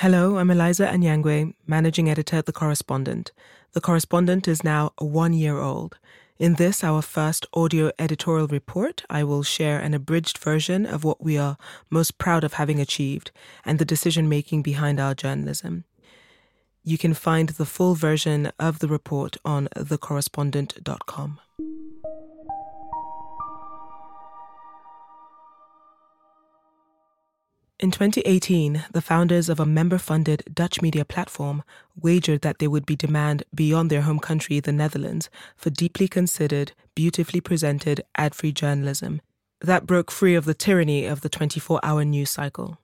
Hello, I'm Eliza Anyangwe, managing editor at The Correspondent. The Correspondent is now one year old. In this, our first audio editorial report, I will share an abridged version of what we are most proud of having achieved and the decision making behind our journalism. You can find the full version of the report on thecorrespondent.com. In 2018, the founders of a member funded Dutch media platform wagered that there would be demand beyond their home country, the Netherlands, for deeply considered, beautifully presented, ad free journalism that broke free of the tyranny of the 24 hour news cycle.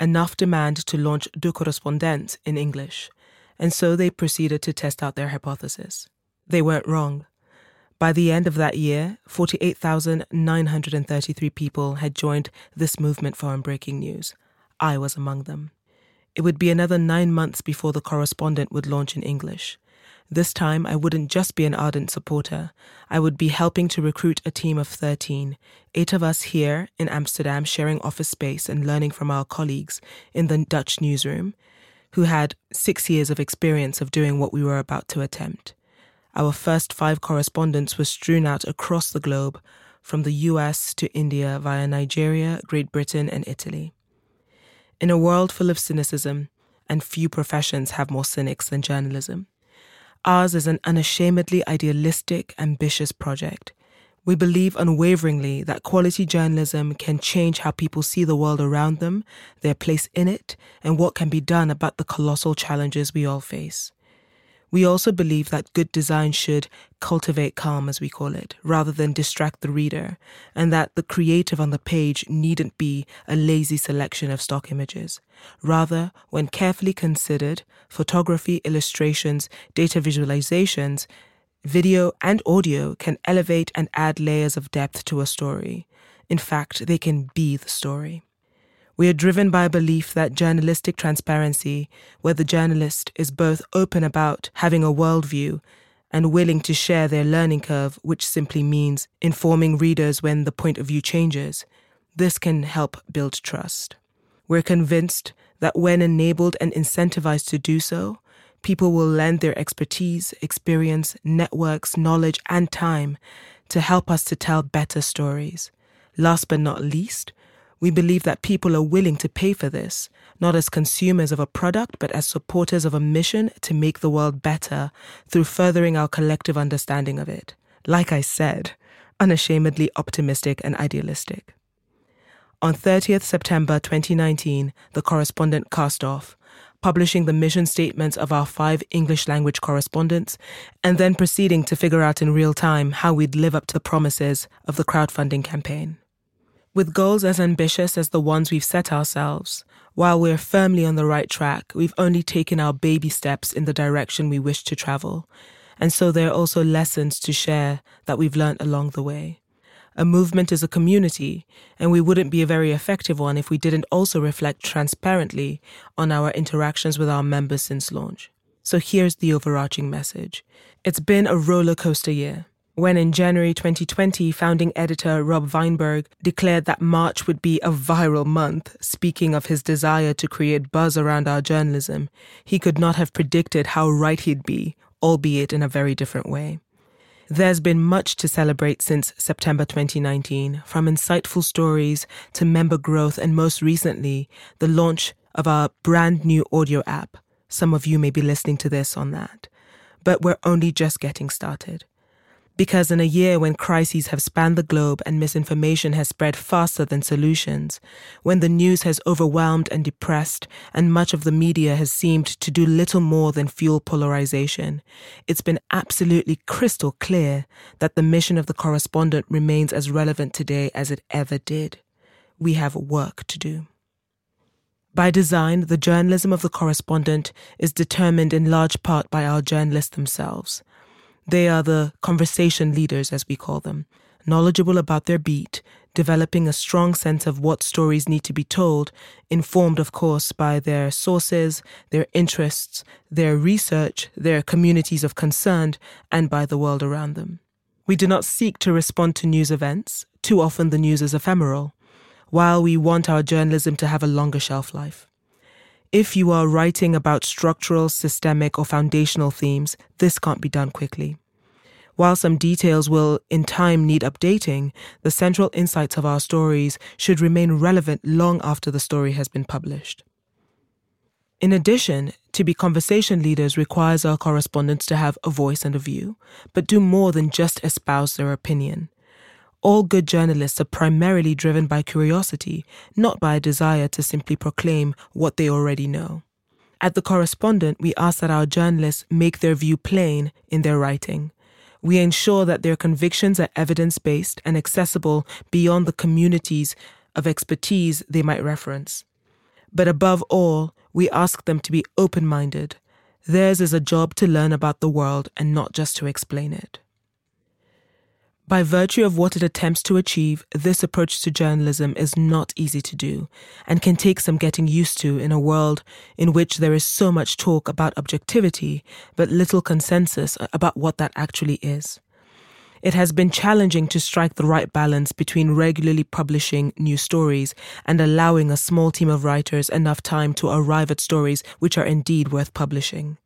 Enough demand to launch De Correspondent in English, and so they proceeded to test out their hypothesis. They weren't wrong. By the end of that year, 48,933 people had joined this movement for unbreaking news. I was among them. It would be another nine months before the correspondent would launch in English. This time, I wouldn't just be an ardent supporter. I would be helping to recruit a team of 13, eight of us here in Amsterdam sharing office space and learning from our colleagues in the Dutch newsroom, who had six years of experience of doing what we were about to attempt. Our first five correspondents were strewn out across the globe, from the US to India via Nigeria, Great Britain, and Italy. In a world full of cynicism, and few professions have more cynics than journalism, ours is an unashamedly idealistic, ambitious project. We believe unwaveringly that quality journalism can change how people see the world around them, their place in it, and what can be done about the colossal challenges we all face. We also believe that good design should cultivate calm, as we call it, rather than distract the reader, and that the creative on the page needn't be a lazy selection of stock images. Rather, when carefully considered, photography, illustrations, data visualizations, video, and audio can elevate and add layers of depth to a story. In fact, they can be the story. We are driven by a belief that journalistic transparency, where the journalist is both open about having a worldview and willing to share their learning curve, which simply means informing readers when the point of view changes, this can help build trust. We're convinced that when enabled and incentivized to do so, people will lend their expertise, experience, networks, knowledge, and time to help us to tell better stories. Last but not least, we believe that people are willing to pay for this, not as consumers of a product, but as supporters of a mission to make the world better through furthering our collective understanding of it. Like I said, unashamedly optimistic and idealistic. On 30th September 2019, the correspondent cast off, publishing the mission statements of our five English language correspondents, and then proceeding to figure out in real time how we'd live up to the promises of the crowdfunding campaign. With goals as ambitious as the ones we've set ourselves, while we're firmly on the right track, we've only taken our baby steps in the direction we wish to travel. And so there are also lessons to share that we've learned along the way. A movement is a community, and we wouldn't be a very effective one if we didn't also reflect transparently on our interactions with our members since launch. So here's the overarching message. It's been a roller coaster year when in January 2020, founding editor Rob Wijnberg declared that March would be a viral month, speaking of his desire to create buzz around our journalism, he could not have predicted how right he'd be, albeit in a very different way. There's been much to celebrate since September 2019, from insightful stories to member growth, and most recently, the launch of our brand new audio app. Some of you may be listening to this on that. But we're only just getting started. Because in a year when crises have spanned the globe and misinformation has spread faster than solutions, when the news has overwhelmed and depressed, and much of the media has seemed to do little more than fuel polarization, it's been absolutely crystal clear that the mission of the correspondent remains as relevant today as it ever did. We have work to do. By design, the journalism of the correspondent is determined in large part by our journalists themselves. They are the conversation leaders, as we call them, knowledgeable about their beat, developing a strong sense of what stories need to be told, informed, of course, by their sources, their interests, their research, their communities of concern, and by the world around them. We do not seek to respond to news events. Too often the news is ephemeral, while we want our journalism to have a longer shelf life. if you are writing about structural, systemic, or foundational themes, this can't be done quickly. While some details will in time need updating, the central insights of our stories should remain relevant long after the story has been published. In addition, to be conversation leaders requires our correspondents to have a voice and a view, but do more than just espouse their opinion. All good journalists are primarily driven by curiosity, not by a desire to simply proclaim what they already know. At The Correspondent, we ask that our journalists make their view plain in their writing. We ensure that their convictions are evidence based and accessible beyond the communities of expertise they might reference. But above all, we ask them to be open minded. Theirs is a job to learn about the world and not just to explain it. By virtue of what it attempts to achieve, this approach to journalism is not easy to do and can take some getting used to in a world in which there is so much talk about objectivity, but little consensus about what that actually is. It has been challenging to strike the right balance between regularly publishing new stories and allowing a small team of writers enough time to arrive at stories which are indeed worth publishing.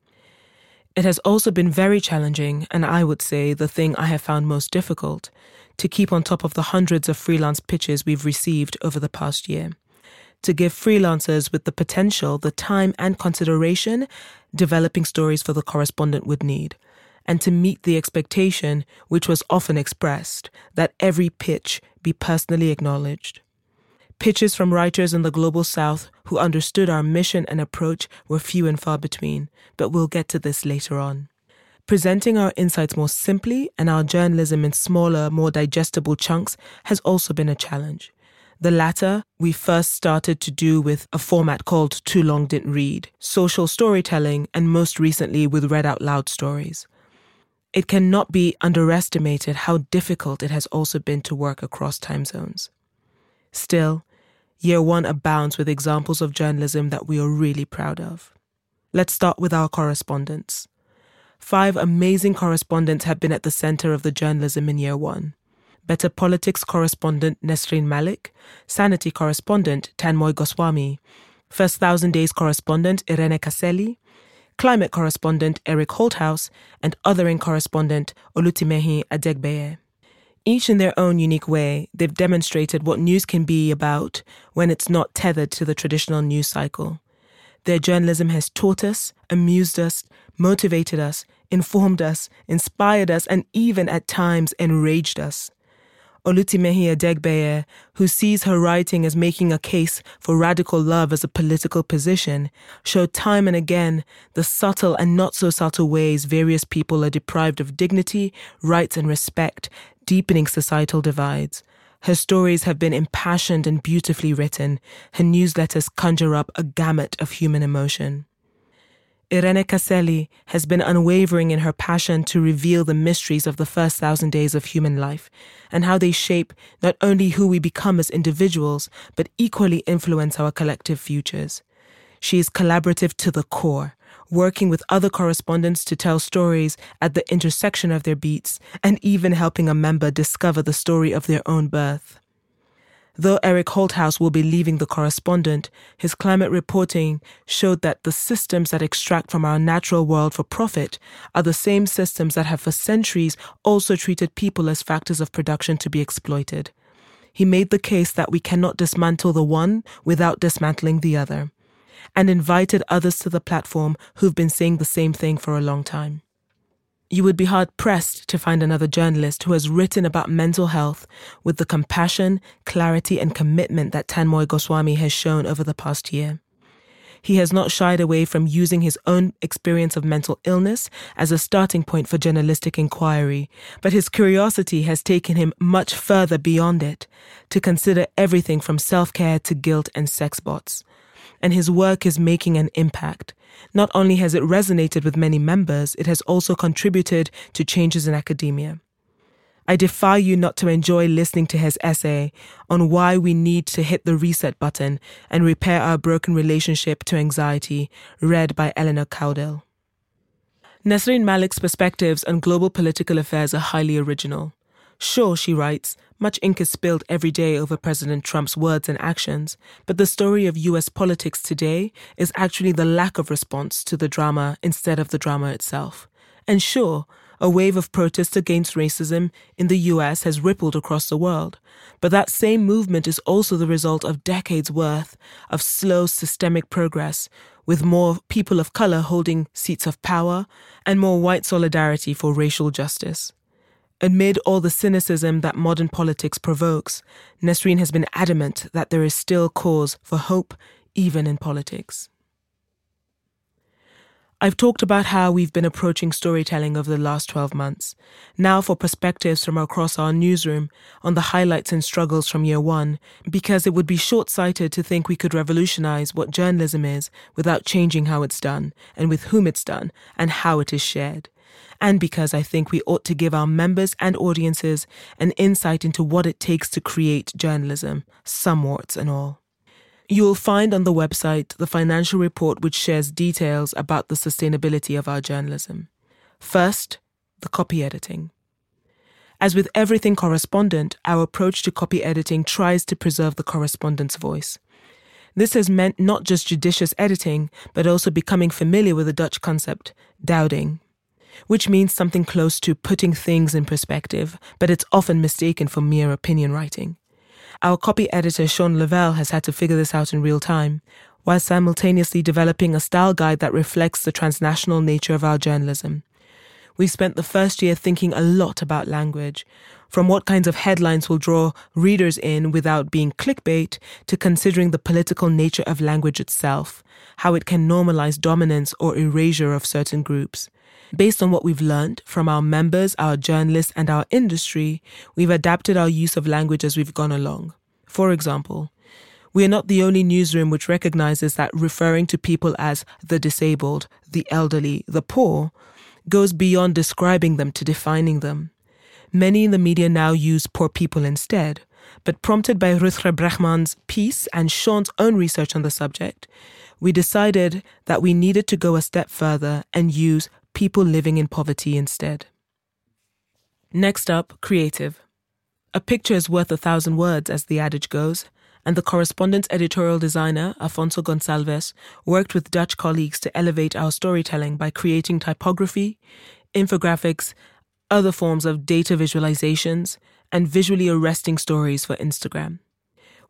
It has also been very challenging, and I would say the thing I have found most difficult, to keep on top of the hundreds of freelance pitches we've received over the past year. To give freelancers with the potential the time and consideration developing stories for the correspondent would need, and to meet the expectation, which was often expressed, that every pitch be personally acknowledged. Pitches from writers in the global south who understood our mission and approach were few and far between, but we'll get to this later on. Presenting our insights more simply and our journalism in smaller, more digestible chunks has also been a challenge. The latter we first started to do with a format called Too Long Didn't Read, social storytelling, and most recently with Read Out Loud stories. It cannot be underestimated how difficult it has also been to work across time zones. Still, Year One abounds with examples of journalism that we are really proud of. Let's start with our correspondents. Five amazing correspondents have been at the center of the journalism in Year One. Better Politics correspondent Nesrine Malik, Sanity correspondent Tanmoy Goswami, First Thousand Days correspondent Irene Caselli, climate correspondent Eric Holthaus, and othering correspondent Olutimehin Adegbeye. Each in their own unique way, they've demonstrated what news can be about when it's not tethered to the traditional news cycle. Their journalism has taught us, amused us, motivated us, informed us, inspired us, and even at times enraged us. Olutimehin Adegbeye, who sees her writing as making a case for radical love as a political position, showed time and again the subtle and not so subtle ways various people are deprived of dignity, rights, and respect deepening societal divides. Her stories have been impassioned and beautifully written. Her newsletters conjure up a gamut of human emotion. Irene Caselli has been unwavering in her passion to reveal the mysteries of the first thousand days of human life and how they shape not only who we become as individuals, but equally influence our collective futures. She is collaborative to the core, working with other correspondents to tell stories at the intersection of their beats, and even helping a member discover the story of their own birth. Though Eric Holthaus will be leaving the correspondent, his climate reporting showed that the systems that extract from our natural world for profit are the same systems that have for centuries also treated people as factors of production to be exploited. He made the case that we cannot dismantle the one without dismantling the other and invited others to the platform who've been saying the same thing for a long time. You would be hard pressed to find another journalist who has written about mental health with the compassion, clarity, and commitment that Tanmoy Goswami has shown over the past year. He has not shied away from using his own experience of mental illness as a starting point for journalistic inquiry, but his curiosity has taken him much further beyond it to consider everything from self care to guilt and sex bots and his work is making an impact. Not only has it resonated with many members, it has also contributed to changes in academia. I defy you not to enjoy listening to his essay on why we need to hit the reset button and repair our broken relationship to anxiety, read by Eleanor Cowdell. Nesrine Malik's perspectives on global political affairs are highly original. Sure, she writes, Much ink is spilled every day over President Trump's words and actions, but the story of US politics today is actually the lack of response to the drama instead of the drama itself. And sure, a wave of protest against racism in the US has rippled across the world, but that same movement is also the result of decades worth of slow systemic progress, with more people of color holding seats of power and more white solidarity for racial justice. Amid all the cynicism that modern politics provokes, Nesrine has been adamant that there is still cause for hope even in politics. I've talked about how we've been approaching storytelling over the last 12 months. Now for perspectives from across our newsroom on the highlights and struggles from year one, because it would be short sighted to think we could revolutionize what journalism is without changing how it's done, and with whom it's done, and how it is shared and because I think we ought to give our members and audiences an insight into what it takes to create journalism, some warts and all. You will find on the website the financial report which shares details about the sustainability of our journalism. First, the copy editing. As with everything correspondent, our approach to copy editing tries to preserve the correspondent's voice. This has meant not just judicious editing, but also becoming familiar with the Dutch concept, duiding, which means something close to putting things in perspective, but it's often mistaken for mere opinion writing. Our copy editor, Sean Lavelle, has had to figure this out in real time, while simultaneously developing a style guide that reflects the transnational nature of our journalism. We spent the first year thinking a lot about language, from what kinds of headlines will draw readers in without being clickbait to considering the political nature of language itself, how it can normalize dominance or erasure of certain groups. Based on what we've learned from our members, our journalists, and our industry, we've adapted our use of language as we've gone along. For example, we are not the only newsroom which recognizes that referring to people as the disabled, the elderly, the poor goes beyond describing them to defining them. Many in the media now use poor people instead, but prompted by Rutger Bregman's piece and Sean's own research on the subject, we decided that we needed to go a step further and use people living in poverty instead. Next up, creative. A picture is worth a thousand words, as the adage goes, and the correspondence editorial designer, Afonso Gonçalves, worked with Dutch colleagues to elevate our storytelling by creating typography, infographics, other forms of data visualizations, and visually arresting stories for Instagram.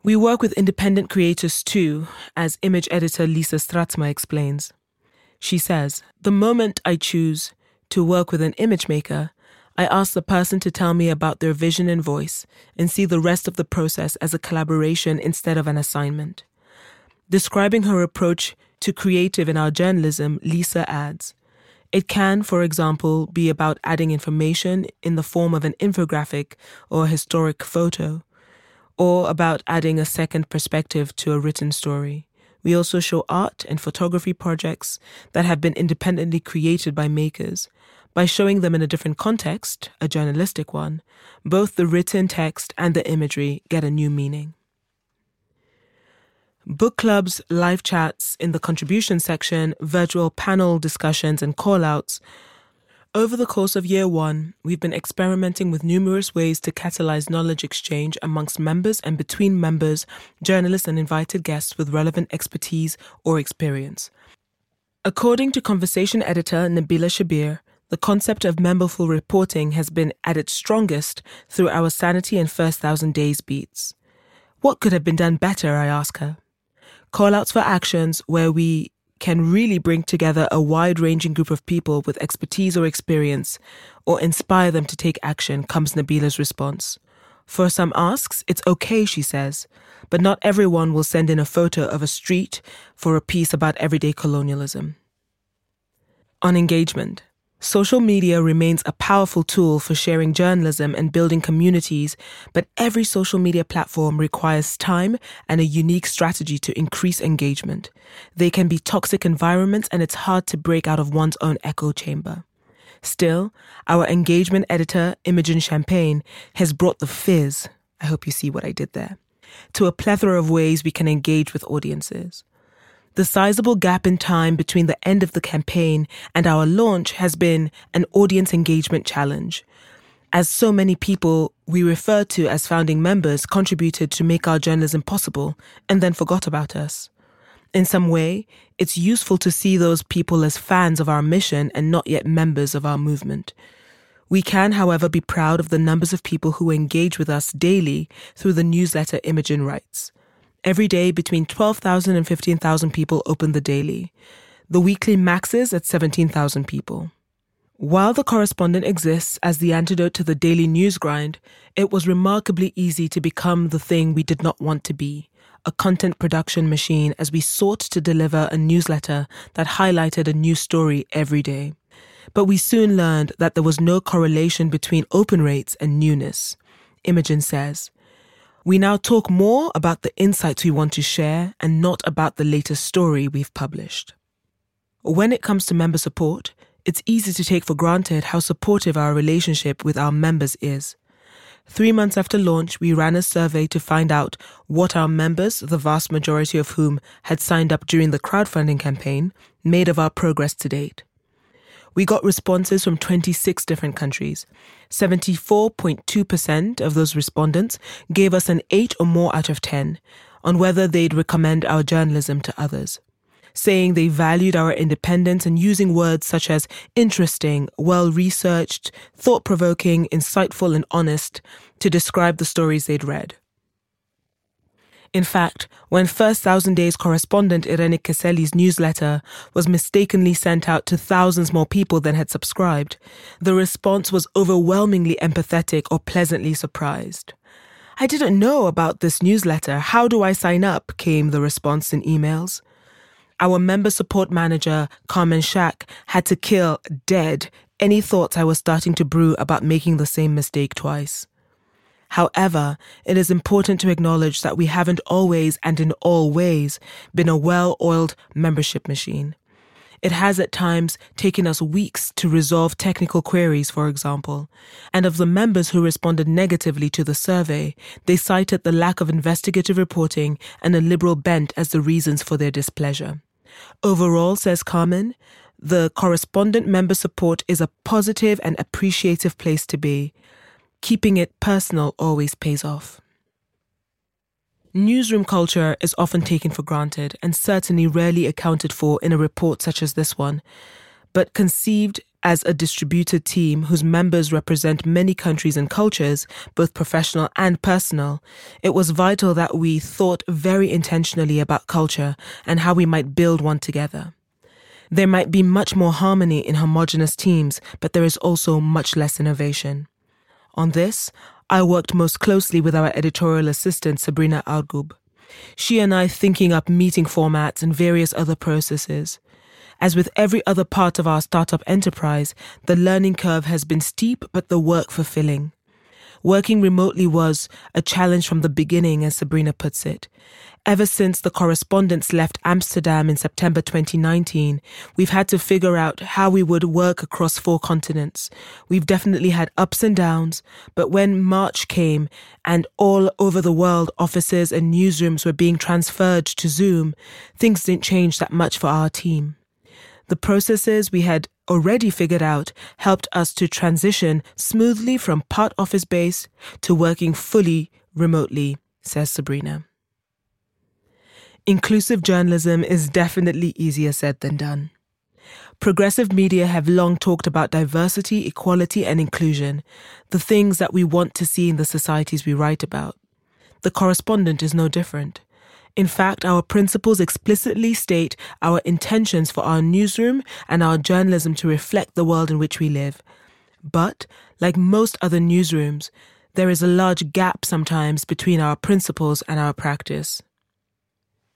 We work with independent creators too, as image editor Lisa Stratsma explains. She says, The moment I choose to work with an image maker, I ask the person to tell me about their vision and voice and see the rest of the process as a collaboration instead of an assignment. Describing her approach to creative in our journalism, Lisa adds, it can, for example, be about adding information in the form of an infographic or a historic photo, or about adding a second perspective to a written story. We also show art and photography projects that have been independently created by makers. By showing them in a different context, a journalistic one, both the written text and the imagery get a new meaning. Book clubs, live chats in the contribution section, virtual panel discussions, and callouts over the course of year one, we've been experimenting with numerous ways to catalyze knowledge exchange amongst members and between members, journalists, and invited guests with relevant expertise or experience. According to conversation editor Nabila Shabir, the concept of memberful reporting has been at its strongest through our Sanity and First Thousand Days beats. What could have been done better, I ask her. Callouts for actions where we can really bring together a wide ranging group of people with expertise or experience, or inspire them to take action, comes Nabila's response. For some asks, it's okay, she says, but not everyone will send in a photo of a street for a piece about everyday colonialism. On engagement. Social media remains a powerful tool for sharing journalism and building communities, but every social media platform requires time and a unique strategy to increase engagement. They can be toxic environments and it's hard to break out of one's own echo chamber. Still, our engagement editor, Imogen Champagne, has brought the fizz. I hope you see what I did there. To a plethora of ways we can engage with audiences. The sizable gap in time between the end of the campaign and our launch has been an audience engagement challenge. as so many people we refer to as founding members contributed to make our journalism possible and then forgot about us. In some way, it's useful to see those people as fans of our mission and not yet members of our movement. We can, however, be proud of the numbers of people who engage with us daily through the newsletter Imogen Writes. Every day, between 12,000 and 15,000 people open the daily. The weekly maxes at 17,000 people. While the correspondent exists as the antidote to the daily news grind, it was remarkably easy to become the thing we did not want to be a content production machine as we sought to deliver a newsletter that highlighted a new story every day. But we soon learned that there was no correlation between open rates and newness. Imogen says, We now talk more about the insights we want to share and not about the latest story we've published. When it comes to member support, it's easy to take for granted how supportive our relationship with our members is. Three months after launch, we ran a survey to find out what our members, the vast majority of whom had signed up during the crowdfunding campaign, made of our progress to date. We got responses from 26 different countries. 74.2% of those respondents gave us an 8 or more out of 10 on whether they'd recommend our journalism to others, saying they valued our independence and using words such as interesting, well researched, thought provoking, insightful, and honest to describe the stories they'd read. In fact, when First Thousand Days correspondent Irene Caselli's newsletter was mistakenly sent out to thousands more people than had subscribed, the response was overwhelmingly empathetic or pleasantly surprised. I didn't know about this newsletter. How do I sign up? came the response in emails. Our member support manager, Carmen Shack, had to kill dead any thoughts I was starting to brew about making the same mistake twice. However, it is important to acknowledge that we haven't always and in all ways been a well oiled membership machine. It has at times taken us weeks to resolve technical queries, for example. And of the members who responded negatively to the survey, they cited the lack of investigative reporting and a liberal bent as the reasons for their displeasure. Overall, says Carmen, the correspondent member support is a positive and appreciative place to be, keeping it personal always pays off. Newsroom culture is often taken for granted and certainly rarely accounted for in a report such as this one, but conceived as a distributed team whose members represent many countries and cultures, both professional and personal, it was vital that we thought very intentionally about culture and how we might build one together. There might be much more harmony in homogenous teams, but there is also much less innovation. On this, I worked most closely with our editorial assistant, Sabrina Argub. She and I thinking up meeting formats and various other processes. As with every other part of our startup enterprise, the learning curve has been steep, but the work fulfilling. Working remotely was a challenge from the beginning, as Sabrina puts it. Ever since the correspondents left Amsterdam in September 2019, we've had to figure out how we would work across four continents. We've definitely had ups and downs, but when March came and all over the world offices and newsrooms were being transferred to Zoom, things didn't change that much for our team. The processes we had already figured out helped us to transition smoothly from part office base to working fully remotely, says Sabrina. Inclusive journalism is definitely easier said than done. Progressive media have long talked about diversity, equality, and inclusion, the things that we want to see in the societies we write about. The correspondent is no different. In fact, our principles explicitly state our intentions for our newsroom and our journalism to reflect the world in which we live. But, like most other newsrooms, there is a large gap sometimes between our principles and our practice.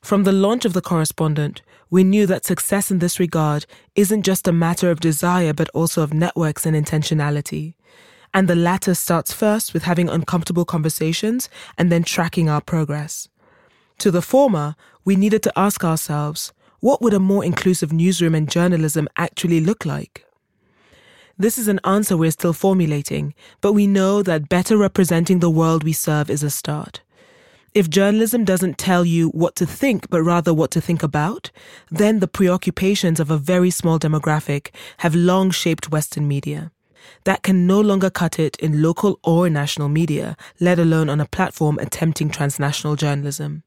From the launch of The Correspondent, we knew that success in this regard isn't just a matter of desire but also of networks and intentionality. And the latter starts first with having uncomfortable conversations and then tracking our progress. To the former, we needed to ask ourselves what would a more inclusive newsroom and journalism actually look like? This is an answer we're still formulating, but we know that better representing the world we serve is a start. If journalism doesn't tell you what to think, but rather what to think about, then the preoccupations of a very small demographic have long shaped Western media. That can no longer cut it in local or national media, let alone on a platform attempting transnational journalism.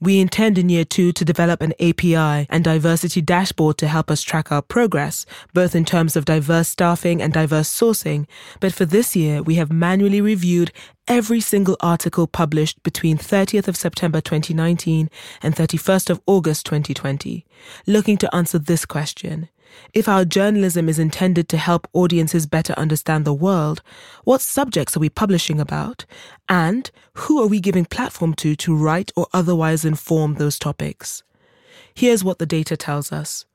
We intend in year two to develop an API and diversity dashboard to help us track our progress, both in terms of diverse staffing and diverse sourcing. But for this year, we have manually reviewed every single article published between 30th of September 2019 and 31st of August 2020, looking to answer this question. If our journalism is intended to help audiences better understand the world, what subjects are we publishing about? And who are we giving platform to to write or otherwise inform those topics? Here's what the data tells us.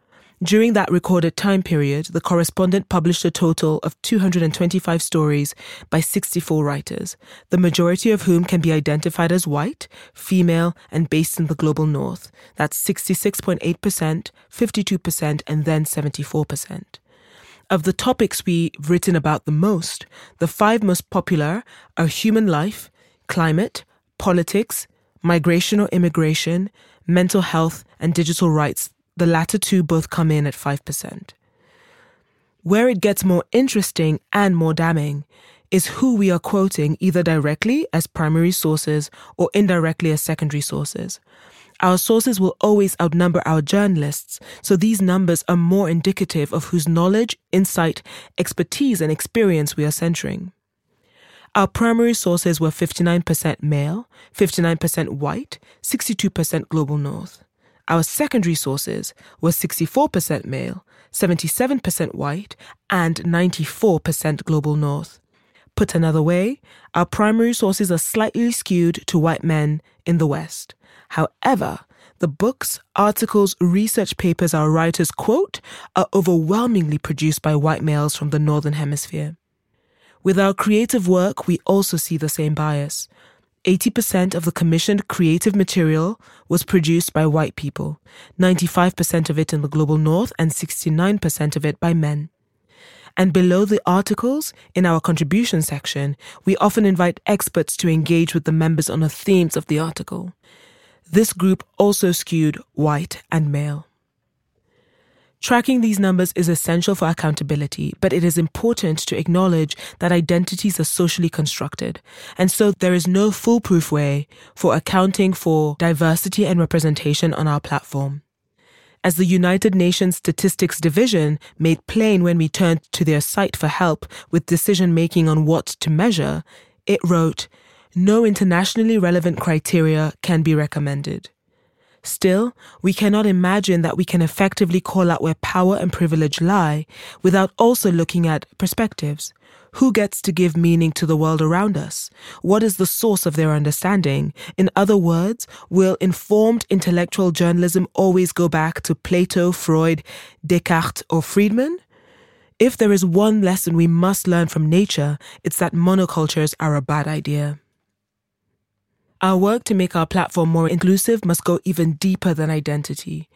During that recorded time period, the correspondent published a total of 225 stories by 64 writers, the majority of whom can be identified as white, female, and based in the global north. That's 66.8%, 52%, and then 74%. Of the topics we've written about the most, the five most popular are human life, climate, politics, migration or immigration, mental health, and digital rights the latter two both come in at 5%. Where it gets more interesting and more damning is who we are quoting either directly as primary sources or indirectly as secondary sources. Our sources will always outnumber our journalists, so these numbers are more indicative of whose knowledge, insight, expertise, and experience we are centering. Our primary sources were 59% male, 59% white, 62% global north. Our secondary sources were 64% male, 77% white, and 94% global north. Put another way, our primary sources are slightly skewed to white men in the West. However, the books, articles, research papers our writers quote are overwhelmingly produced by white males from the Northern Hemisphere. With our creative work, we also see the same bias. 80% of the commissioned creative material was produced by white people, 95% of it in the global north, and 69% of it by men. And below the articles, in our contribution section, we often invite experts to engage with the members on the themes of the article. This group also skewed white and male. Tracking these numbers is essential for accountability, but it is important to acknowledge that identities are socially constructed. And so there is no foolproof way for accounting for diversity and representation on our platform. As the United Nations Statistics Division made plain when we turned to their site for help with decision making on what to measure, it wrote, no internationally relevant criteria can be recommended. Still, we cannot imagine that we can effectively call out where power and privilege lie without also looking at perspectives. Who gets to give meaning to the world around us? What is the source of their understanding? In other words, will informed intellectual journalism always go back to Plato, Freud, Descartes, or Friedman? If there is one lesson we must learn from nature, it's that monocultures are a bad idea. Our work to make our platform more inclusive must go even deeper than identity.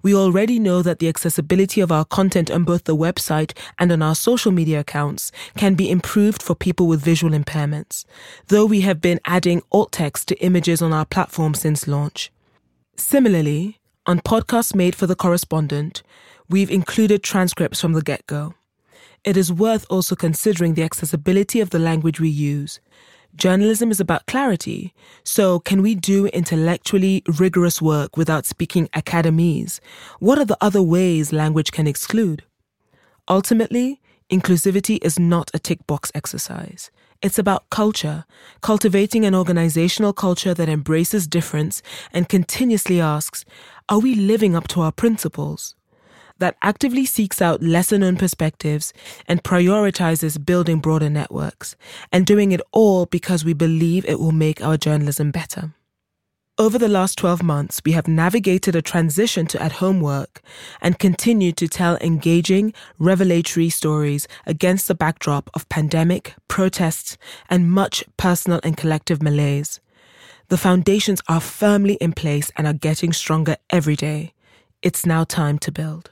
We already know that the accessibility of our content on both the website and on our social media accounts can be improved for people with visual impairments, though we have been adding alt text to images on our platform since launch. Similarly, on podcasts made for the correspondent, we've included transcripts from the get go. It is worth also considering the accessibility of the language we use. Journalism is about clarity. So, can we do intellectually rigorous work without speaking academese? What are the other ways language can exclude? Ultimately, inclusivity is not a tick box exercise. It's about culture, cultivating an organizational culture that embraces difference and continuously asks, are we living up to our principles? That actively seeks out lesser known perspectives and prioritizes building broader networks, and doing it all because we believe it will make our journalism better. Over the last 12 months, we have navigated a transition to at home work and continued to tell engaging, revelatory stories against the backdrop of pandemic, protests, and much personal and collective malaise. The foundations are firmly in place and are getting stronger every day. It's now time to build.